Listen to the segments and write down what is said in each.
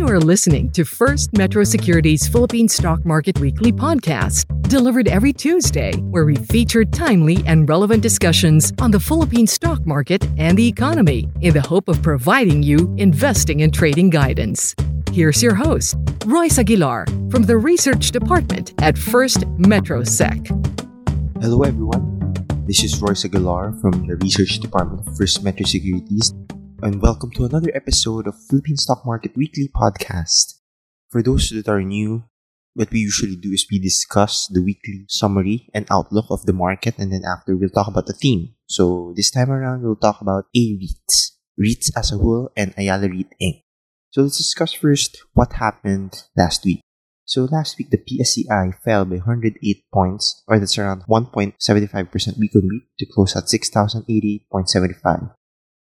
You are listening to First Metro Securities Philippine Stock Market Weekly podcast, delivered every Tuesday, where we feature timely and relevant discussions on the Philippine stock market and the economy in the hope of providing you investing and trading guidance. Here's your host, Royce Aguilar from the Research Department at First Metro Sec. Hello, everyone. This is Royce Aguilar from the Research Department of First Metro Securities, and welcome to another episode of Philippine Stock Market Weekly Podcast. For those that are new, what we usually do is we discuss the weekly summary and outlook of the market, and then after we'll talk about the theme. So this time around, we'll talk about A-REITs, REITs as a whole, and Ayala REIT Inc. So let's discuss first what happened last week. So last week, the PSEI fell by 108 points, or that's around 1.75% week on week, to close at 6,088.75.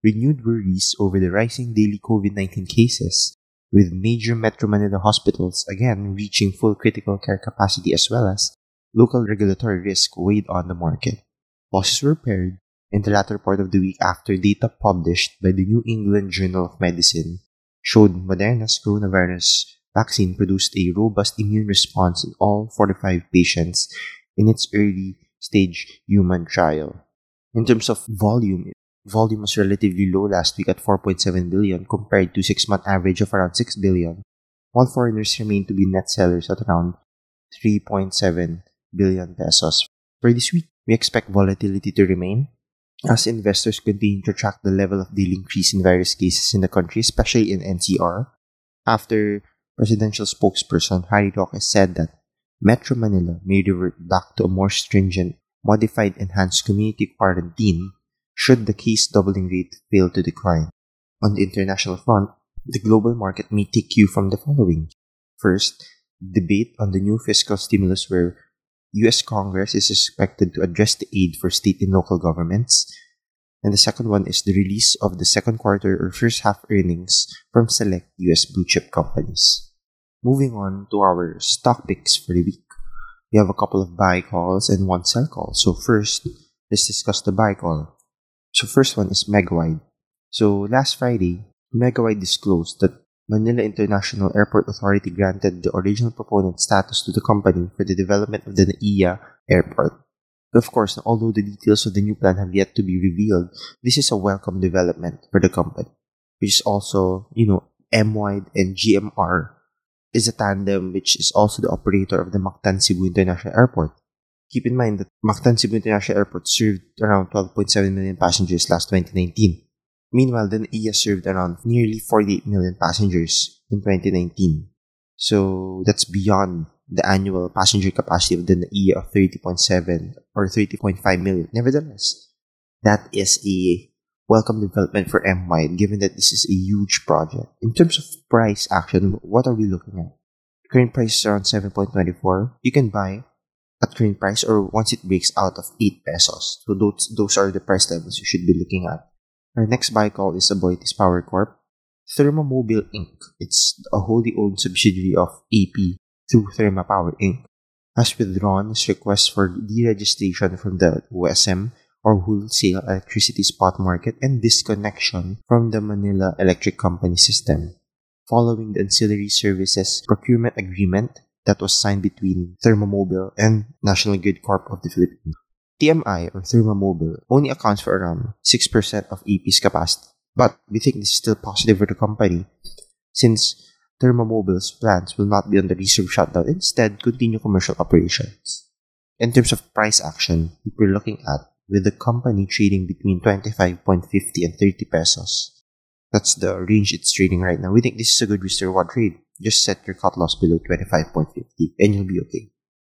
Renewed worries over the rising daily COVID 19 cases, with major Metro Manila hospitals again reaching full critical care capacity as well as local regulatory risk weighed on the market. Losses were pared in the latter part of the week after data published by the New England Journal of Medicine showed Moderna's coronavirus vaccine produced a robust immune response in all 45 patients in its early stage human trial. In terms of volume, volume was relatively low last week at 4.7 billion compared to 6-month average of around 6 billion, while foreigners remain to be net sellers at around 3.7 billion pesos. For this week, we expect volatility to remain as investors continue to track the level of daily increase in various cases in the country, especially in NCR, after presidential spokesperson Harry Roque said that Metro Manila may revert back to a more stringent, modified enhanced community quarantine should the case doubling rate fail to decline. On the international front, the global market may take cue from the following. First, debate on the new fiscal stimulus where US Congress is expected to address the aid for state and local governments. And the second one is the release of the second quarter or first half earnings from select US blue chip companies. Moving on to our stock picks for the week. We have a couple of buy calls and one sell call. So first, let's discuss the buy call. So first one is Megawide. So last Friday, Megawide disclosed that Manila International Airport Authority granted the original proponent status to the company for the development of the NAIA airport. Of course, although the details of the new plan have yet to be revealed, this is a welcome development for the company, which is also, you know, M-Wide and GMR is a tandem which is also the operator of the Mactan Cebu International Airport. Keep in mind that Mactan Cebu International Airport served around 12.7 million passengers last 2019. Meanwhile, the NAIA served around nearly 48 million passengers in 2019. So that's beyond the annual passenger capacity of the NAIA of 30.7 or 30.5 million. Nevertheless, that is a welcome development for M-Wide given that this is a huge project. In terms of price action, what are we looking at? Current price is around 7.24. You can buy at current price or once it breaks out of 8 pesos. So those, those are the price levels you should be looking at. Our next buy call is Aboitiz Power Corp. Therma Mobile Inc. It's a wholly owned subsidiary of AP through Therma Power Inc. has withdrawn its request for deregistration from the WESM or wholesale electricity spot market and disconnection from the Manila Electric Company system, following the ancillary services procurement agreement that was signed between Therma Mobile and National Grid Corp of the Philippines. TMI or Therma Mobile only accounts for around 6% of EP's capacity, but we think this is still positive for the company since Therma Mobile's plants will not be under reserve shutdown, instead continue commercial operations. In terms of price action, we're looking at with the company trading between 25.50 and 30 pesos. That's the range it's trading right now. We think this is a good risk reward trade. Just set your cut loss below 25.50 and you'll be okay.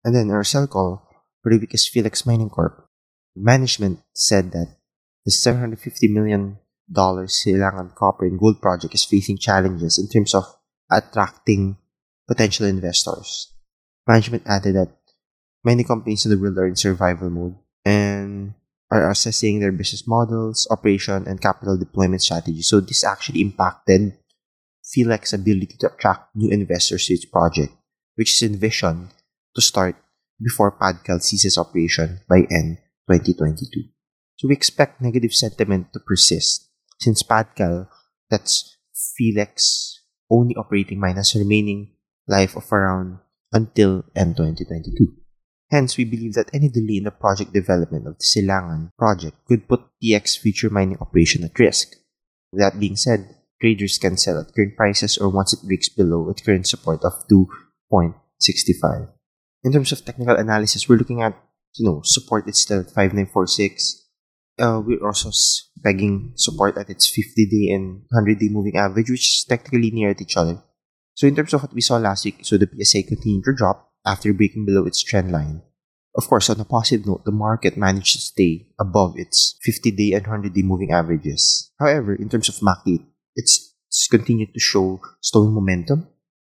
And then our sell call for the week is Philex Mining Corp. Management said that the $750 million Silangan copper and gold project is facing challenges in terms of attracting potential investors. Management added that many companies in the world are in survival mode and are assessing their business models, operation, and capital deployment strategy. So this actually impacted Philex's ability to attract new investors to its project, which is envisioned to start before PADCAL ceases operation by end 2022. So we expect negative sentiment to persist since PADCAL, that's Philex only operating minus remaining life of around until end 2022. Hence, we believe that any delay in the project development of the Silangan project could put TX future mining operation at risk. That being said, traders can sell at current prices or once it breaks below its current support of 2.65. In terms of technical analysis, we're looking at you know support is still at 5946. Uh, we're also pegging support at its 50 day and 100 day moving average, which is technically near at each other. So in terms of what we saw last week, so the PSA continued to drop after breaking below its trend line. Of course, on a positive note, the market managed to stay above its 50-day and 100-day moving averages. However, in terms of MACD, it's, it's continued to show slowing momentum.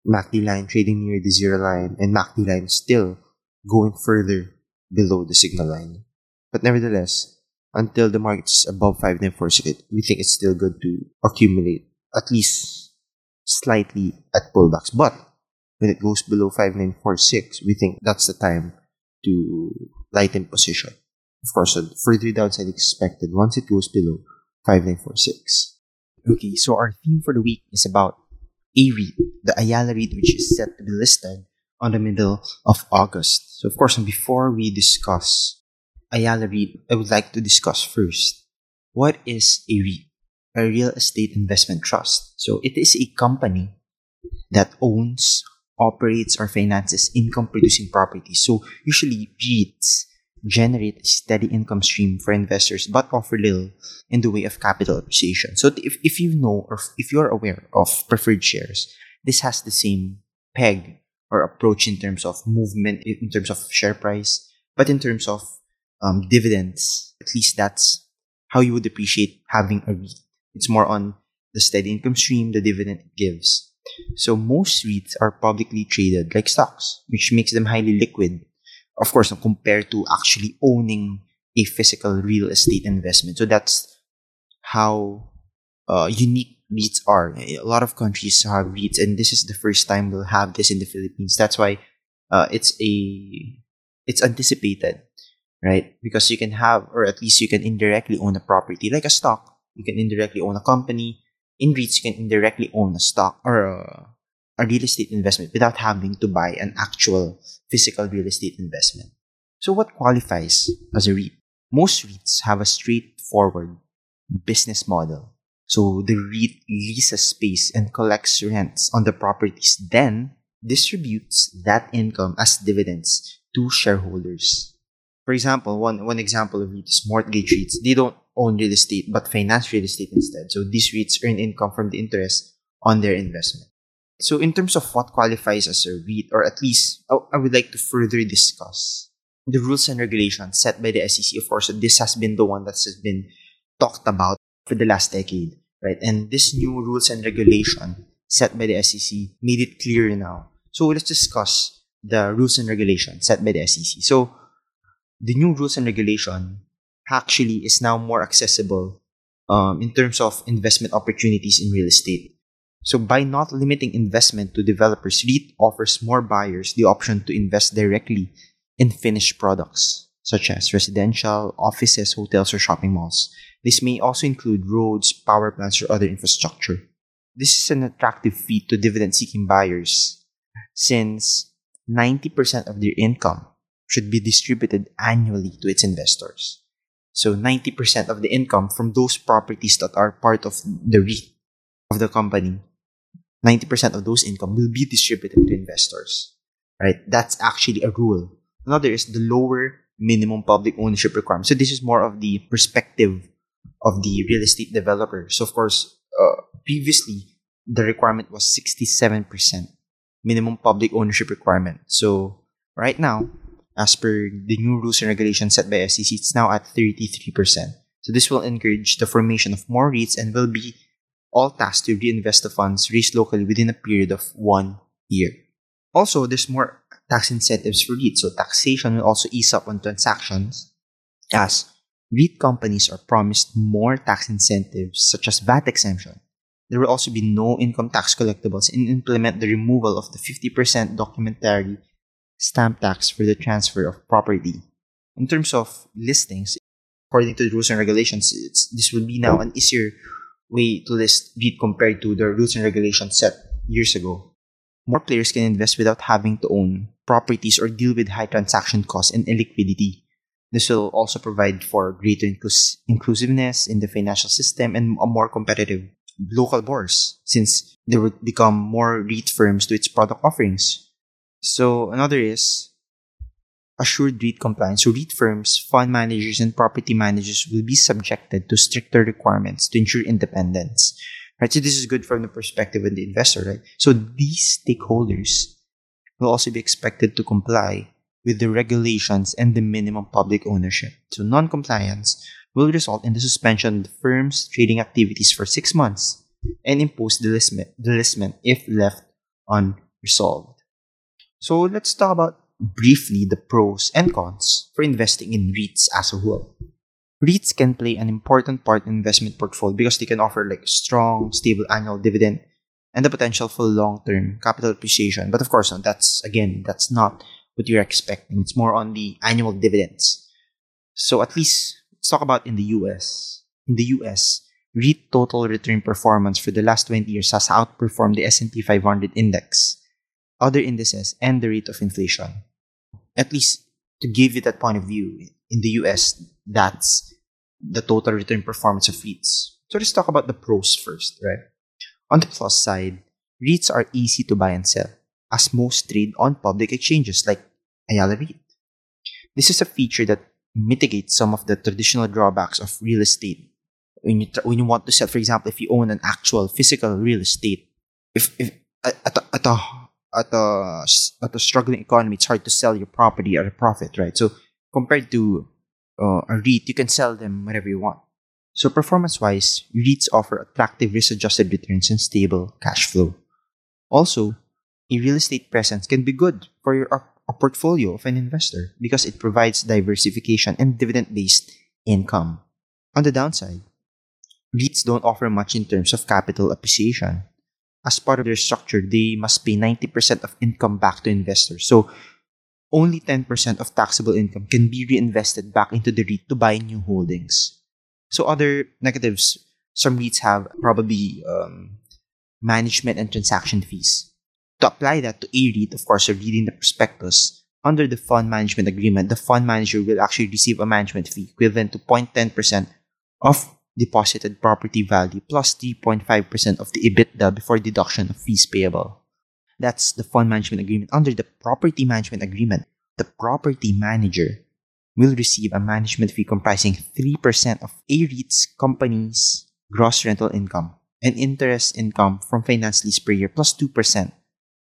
MACD line trading near the zero line and MACD line still going further below the signal line. But nevertheless, until the market is above 5946, we think it's still good to accumulate at least slightly at pullbacks. But when it goes below 5946, we think that's the time to lighten position. Of course, further downside expected once it goes below 5946. Okay, so our theme for the week is about AREIT, the Ayala REIT, which is set to be listed on the middle of August. So, of course, before we discuss Ayala REIT, I would like to discuss first what is a REIT, a real estate investment trust. So, it is a company that owns operates or finances income producing properties. So usually REITs generate a steady income stream for investors but offer little in the way of capital appreciation. So if, if you know or if you're aware of preferred shares, this has the same peg or approach in terms of movement, in terms of share price, but in terms of um, dividends, at least that's how you would appreciate having a REIT. It's more on the steady income stream, the dividend it gives. So most REITs are publicly traded like stocks, which makes them highly liquid. Of course, compared to actually owning a physical real estate investment. So that's how uh, unique REITs are. A lot of countries have REITs, and this is the first time we'll have this in the Philippines. That's why uh, it's a it's anticipated, right? Because you can have, or at least you can indirectly own a property like a stock. You can indirectly own a company in REITs, you can indirectly own a stock or a, a real estate investment without having to buy an actual physical real estate investment. So, what qualifies as a REIT? Most REITs have a straightforward business model. So, the REIT leases space and collects rents on the properties, then distributes that income as dividends to shareholders. For example, one, one example of REIT is mortgage REITs. They don't own real estate but finance real estate instead. So these REITs earn income from the interest on their investment. So in terms of what qualifies as a REIT, or at least I would like to further discuss the rules and regulations set by the SEC. Of course, this has been the one that has been talked about for the last decade, right? And this new rules and regulation set by the SEC made it clear now. So let's discuss the rules and regulations set by the SEC. So the new rules and regulation actually is now more accessible um, in terms of investment opportunities in real estate. So by not limiting investment to developers, REIT offers more buyers the option to invest directly in finished products, such as residential, offices, hotels, or shopping malls. This may also include roads, power plants, or other infrastructure. This is an attractive feat to dividend-seeking buyers, since 90% of their income should be distributed annually to its investors. So 90% of the income from those properties that are part of the REIT of the company, 90% of those income will be distributed to investors. Right? That's actually a rule. Another is the lower minimum public ownership requirement. So this is more of the perspective of the real estate developer. So of course, uh, previously the requirement was 67% minimum public ownership requirement. So right now, as per the new rules and regulations set by SEC, it's now at 33%. So this will encourage the formation of more REITs and will be all tasked to reinvest the funds raised locally within a period of one year. Also, there's more tax incentives for REITs, so taxation will also ease up on transactions as REIT companies are promised more tax incentives such as VAT exemption. There will also be no income tax collectibles and implement the removal of the 50% documentary stamp tax for the transfer of property. In terms of listings, according to the rules and regulations, this will be now an easier way to list REIT compared to the rules and regulations set years ago. More players can invest without having to own properties or deal with high transaction costs and illiquidity. This will also provide for greater inclus- inclusiveness in the financial system and a more competitive local bourse since there would become more REIT firms to its product offerings. So another is assured REIT compliance. So REIT firms, fund managers, and property managers will be subjected to stricter requirements to ensure independence. Right? So this is good from the perspective of the investor, right? So these stakeholders will also be expected to comply with the regulations and the minimum public ownership. So non-compliance will result in the suspension of the firm's trading activities for six months and impose delisting if left unresolved. So let's talk about briefly the pros and cons for investing in REITs as a whole. REITs can play an important part in investment portfolio because they can offer like strong, stable annual dividend and the potential for long-term capital appreciation. But of course, that's again, that's not what you're expecting. It's more on the annual dividends. So at least let's talk about in the US. In the US, REIT total return performance for the last 20 years has outperformed the S&P 500 index, other indices, and the rate of inflation. At least to give you that point of view, in the US, that's the total return performance of REITs. So let's talk about the pros first, right? On the plus side, REITs are easy to buy and sell, as most trade on public exchanges like Ayala REIT. This is a feature that mitigates some of the traditional drawbacks of real estate. When you, when you want to sell, for example, if you own an actual physical real estate, if, if at, a, at, a, at, a, at a struggling economy, it's hard to sell your property at a profit, right? So compared to uh, a REIT, you can sell them whenever you want. So performance-wise, REITs offer attractive risk-adjusted returns and stable cash flow. Also, a real estate presence can be good for your a portfolio of an investor because it provides diversification and dividend-based income. On the downside, REITs don't offer much in terms of capital appreciation. As part of their structure, they must pay 90% of income back to investors. So only 10% of taxable income can be reinvested back into the REIT to buy new holdings. So other negatives, some REITs have probably um, management and transaction fees. To apply that to a REIT, of course, you're reading the prospectus. Under the fund management agreement, the fund manager will actually receive a management fee equivalent to 0.10% of deposited property value plus 3.5% of the EBITDA before deduction of fees payable. That's the fund management agreement. Under the property management agreement, the property manager will receive a management fee comprising 3% of AREIT's company's gross rental income and interest income from finance lease per year plus 2%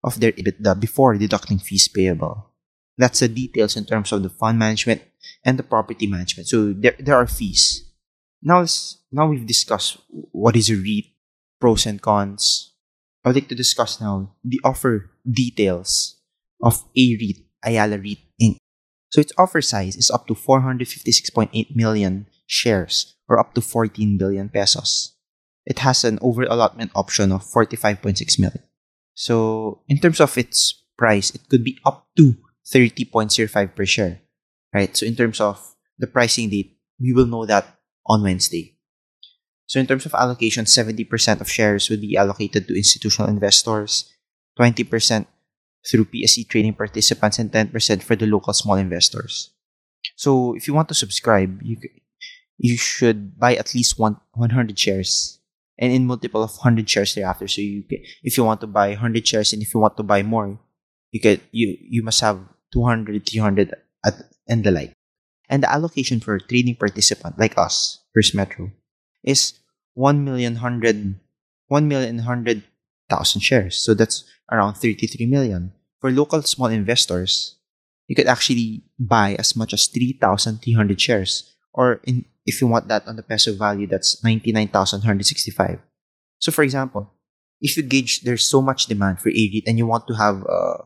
of their EBITDA before deducting fees payable. That's the details in terms of the fund management and the property management. So there, there are fees. Now, now we've discussed what is a REIT, pros and cons, I'd like to discuss now the offer details of AREIT, Ayala REIT Inc. So its offer size is up to 456.8 million shares or up to 14 billion pesos. It has an over allotment option of 45.6 million. So in terms of its price, it could be up to 30.05 per share. Right? So in terms of the pricing date, we will know that on Wednesday. So in terms of allocation, 70% of shares would be allocated to institutional investors, 20% through PSE trading participants, and 10% for the local small investors. So if you want to subscribe, you you should buy at least one 100 shares and in multiple of 100 shares thereafter. So you can, if you want to buy 100 shares and if you want to buy more, you get you you must have 200, 300 at, and the like. And the allocation for trading participant like us, First Metro, is 1 million 100 1 million 100 thousand shares. So that's around 33 million. For local small investors, you could actually buy as much as 3,300 shares. Or in, if you want that on the peso value, that's 99,165. So for example, if you gauge there's so much demand for a and you want to have, uh,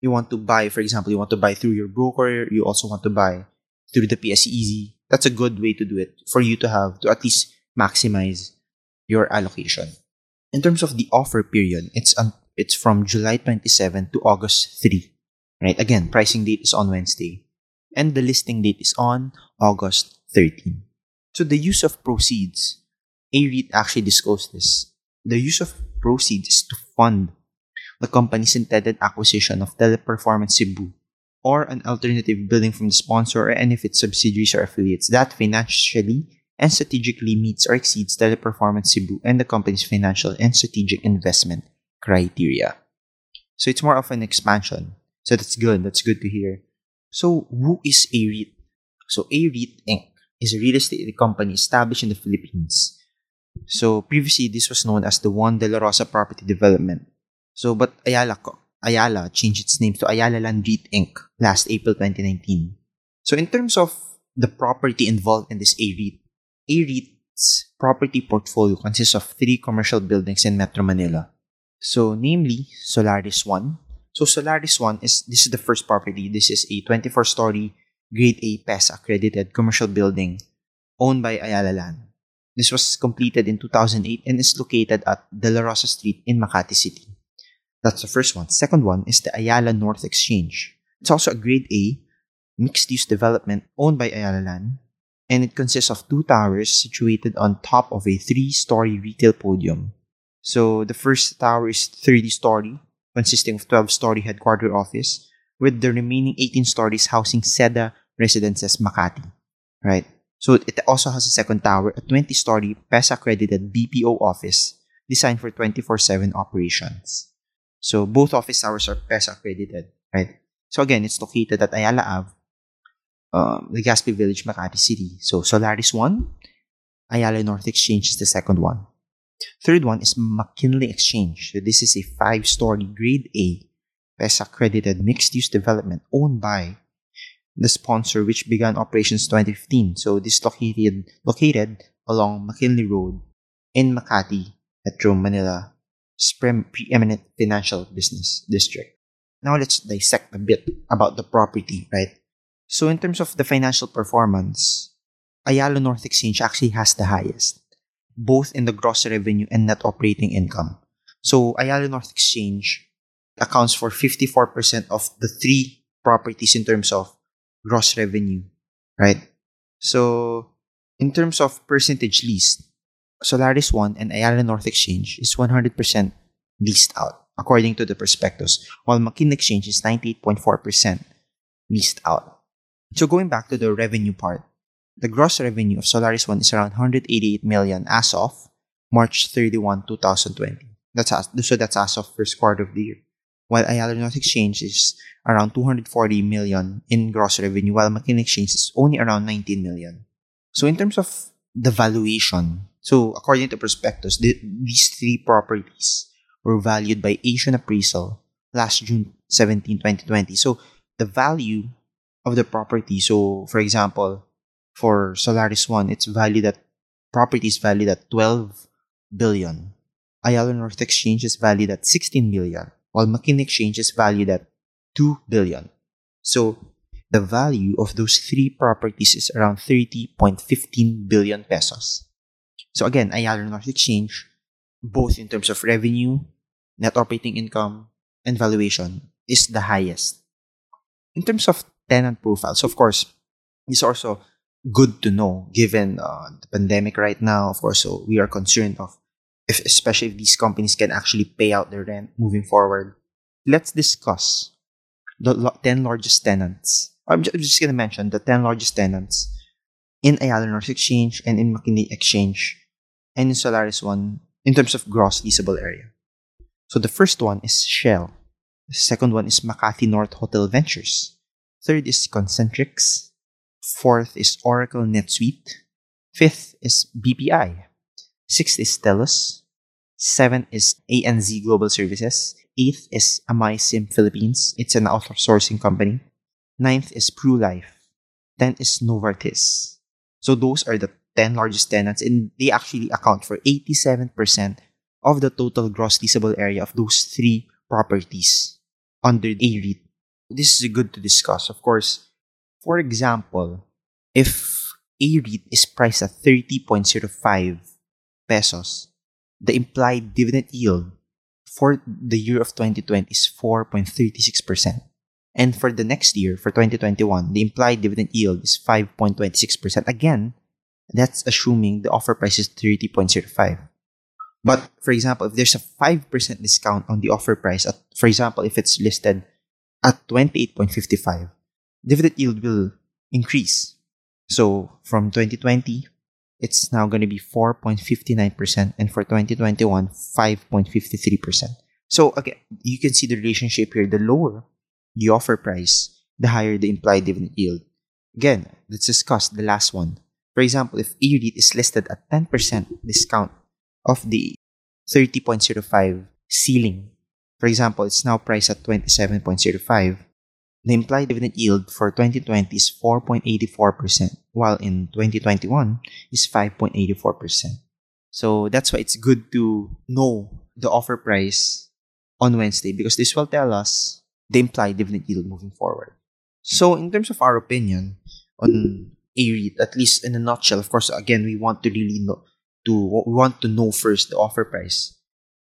you want to buy, for example, you want to buy through your broker, you also want to buy through the PSE EASy, that's a good way to do it for you to have, to at least maximize your allocation. In terms of the offer period, it's un- it's from July 27 to August 3. Right? Again, pricing date is on Wednesday. And the listing date is on August 13. So the use of proceeds, AREIT actually disclosed this. The use of proceeds is to fund the company's intended acquisition of Teleperformance Cebu or an alternative building from the sponsor or any of its subsidiaries or affiliates that financially and strategically meets or exceeds Teleperformance Cebu and the company's financial and strategic investment criteria. So it's more of an expansion. So that's good. That's good to hear. So who is AREIT? So AREIT Inc. is a real estate company established in the Philippines. So previously this was known as the One De La Rosa Property Development. So but Ayala Ayala changed its name to Ayala Land REIT Inc. last April 2019. So in terms of the property involved in this AREIT, A REIT's property portfolio consists of three commercial buildings in Metro Manila. So namely Solaris 1. So Solaris 1 is this is the first property. This is a 24-story grade A PEZA accredited commercial building owned by Ayala Land. This was completed in 2008 and is located at De La Rosa Street in Makati City. That's the first one. Second one is the Ayala North Exchange. It's also a grade A mixed use development owned by Ayala Land, and it consists of two towers situated on top of a three story retail podium. So the first tower is 30 story, consisting of 12 story headquarter office, with the remaining 18 stories housing Seda Residences Makati. Right? So it also has a second tower, a 20 story PEZA accredited BPO office designed for 24 7 operations. So both office towers are PEZA accredited, right? So again, it's located at Ayala Ave, um, Legazpi Village, Makati City. So Solaris 1, Ayala North Exchange is the second one. Third one is McKinley Exchange. So this is a five-story grade A PEZA accredited mixed-use development owned by the sponsor which began operations 2015. So this located located along McKinley Road in Makati, Metro Manila, preeminent financial business district. Now let's dissect a bit about the property, right? So in terms of the financial performance, Ayala North Exchange actually has the highest, both in the gross revenue and net operating income. So Ayala North Exchange accounts for 54% of the three properties in terms of gross revenue, right? So in terms of percentage leased, Solaris 1 and Ayala North Exchange is 100% leased out according to the prospectus, while McKinley Exchange is 98.4% leased out. So going back to the revenue part, the gross revenue of Solaris 1 is around 188 million as of March 31, 2020. That's as, so that's as of first quarter of the year. While Ayala North Exchange is around 240 million in gross revenue, while McKinley Exchange is only around 19 million. So in terms of the valuation, so according to prospectus, the, these three properties were valued by Asian Appraisal last June 17, 2020. So the value of the property, so for example, for Solaris 1, it's valued at properties valued at 12 billion. Ayala North Exchange is valued at 16 billion, while McKinley Exchange is valued at 2 billion. So the value of those three properties is around 30.15 billion pesos. So again, Ayala North Exchange both in terms of revenue, net operating income, and valuation, is the highest. In terms of tenant profiles, of course, it's also good to know given uh, the pandemic right now. Of course, so we are concerned of if, especially if these companies can actually pay out their rent moving forward. Let's discuss the 10 largest tenants. I'm just, just going to mention the 10 largest tenants in Ayala North Exchange and in McKinley Exchange and in Solaris 1 in terms of gross leasable area. So the first one is Shell. The second one is Makati North Hotel Ventures. Third is Concentrix. Fourth is Oracle NetSuite. Fifth is BPI. Sixth is Telus. Seventh is ANZ Global Services. Eighth is Amaysim Philippines. It's an outsourcing company. Ninth is PruLife. Tenth is Novartis. So those are the 10 largest tenants, and they actually account for 87% of the total gross leasable area of those three properties under a REIT. This is good to discuss. Of course, for example, if AREIT is priced at 30.05 pesos, the implied dividend yield for the year of 2020 is 4.36%. And for the next year, for 2021, the implied dividend yield is 5.26%. Again, that's assuming the offer price is 30.05. But for example, if there's a 5% discount on the offer price, at, for example, if it's listed at 28.55, dividend yield will increase. So from 2020, it's now going to be 4.59%, and for 2021, 5.53%. So again, you can see the relationship here. The lower the offer price, the higher the implied dividend yield. Again, let's discuss the last one. For example, if AREIT is listed at 10% discount of the 30.05 ceiling, for example, it's now priced at 27.05, the implied dividend yield for 2020 is 4.84%, while in 2021 is 5.84%. So that's why it's good to know the offer price on Wednesday because this will tell us the imply dividend yield moving forward. So, in terms of our opinion on AREIT, at least in a nutshell, of course, again, we want to really know to we want to know first the offer price.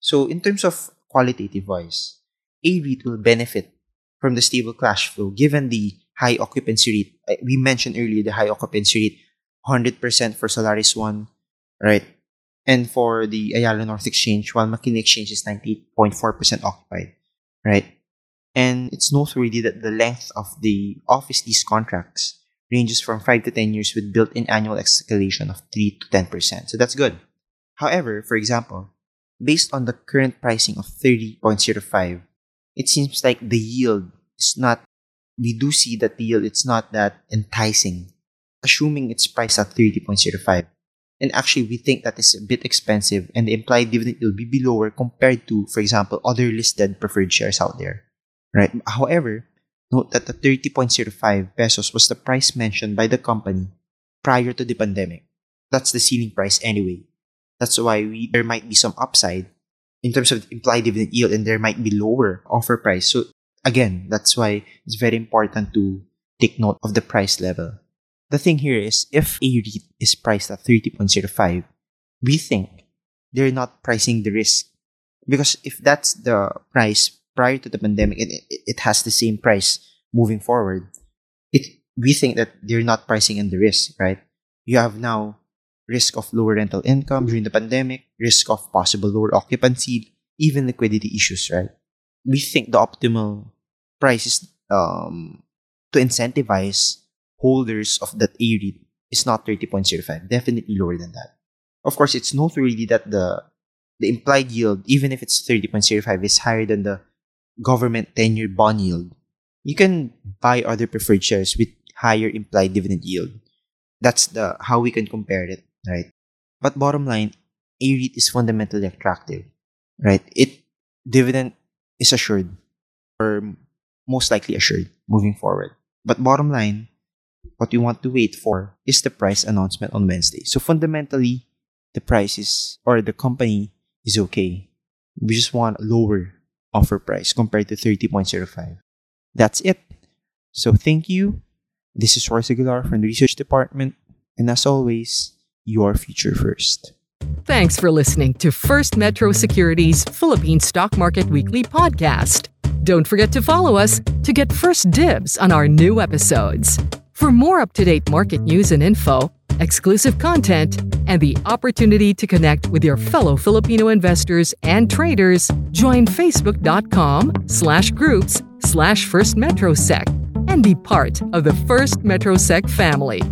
So, in terms of qualitative wise, AREIT will benefit from the stable cash flow given the high occupancy rate. We mentioned earlier the high occupancy rate, 100% for Solaris One, right? And for the Ayala North Exchange, while McKinley Exchange is 98.4% occupied, right? And it's noteworthy that the length of the office lease contracts ranges from 5 to 10 years with built in annual escalation of 3 to 10%. So that's good. However, for example, based on the current pricing of 30.05, it seems like the yield is not, we do see that the yield it's not that enticing, assuming it's priced at 30.05. And actually, we think that is a bit expensive and the implied dividend will be lower compared to, for example, other listed preferred shares out there. Right? However, note that the 30.05 pesos was the price mentioned by the company prior to the pandemic. That's the ceiling price anyway. That's why we, there might be some upside in terms of implied dividend yield and there might be lower offer price. So again, that's why it's very important to take note of the price level. The thing here is if AREIT is priced at 30.05, we think they're not pricing the risk. Because if that's the price prior to the pandemic, it, it, has the same price moving forward. It we think that they're not pricing in the risk, right? You have now risk of lower rental income during the pandemic, risk of possible lower occupancy, even liquidity issues, right? We think the optimal price is um, to incentivize holders of that AREIT is not 30.05, definitely lower than that. Of course, it's noteworthy that the the implied yield, even if it's 30.05, is higher than the government 10-year bond yield. You can buy other preferred shares with higher implied dividend yield. That's the how we can compare it right? But bottom line, AREIT is fundamentally attractive, right? It dividend is assured or most likely assured moving forward. But bottom line, what we want to wait for is the price announcement on Wednesday. So fundamentally, the price is or the company is okay. We just want lower offer price compared to 30.05. That's it. So thank you. This is Royce Aguilar from the research department. And as always, your future first. Thanks for listening to First Metro Securities Philippine Stock Market Weekly podcast. Don't forget to follow us to get first dibs on our new episodes. For more up to date market news and info, exclusive content, and the opportunity to connect with your fellow Filipino investors and traders, join facebook.com slash groups slash First Metrosec and be part of the First Metrosec family.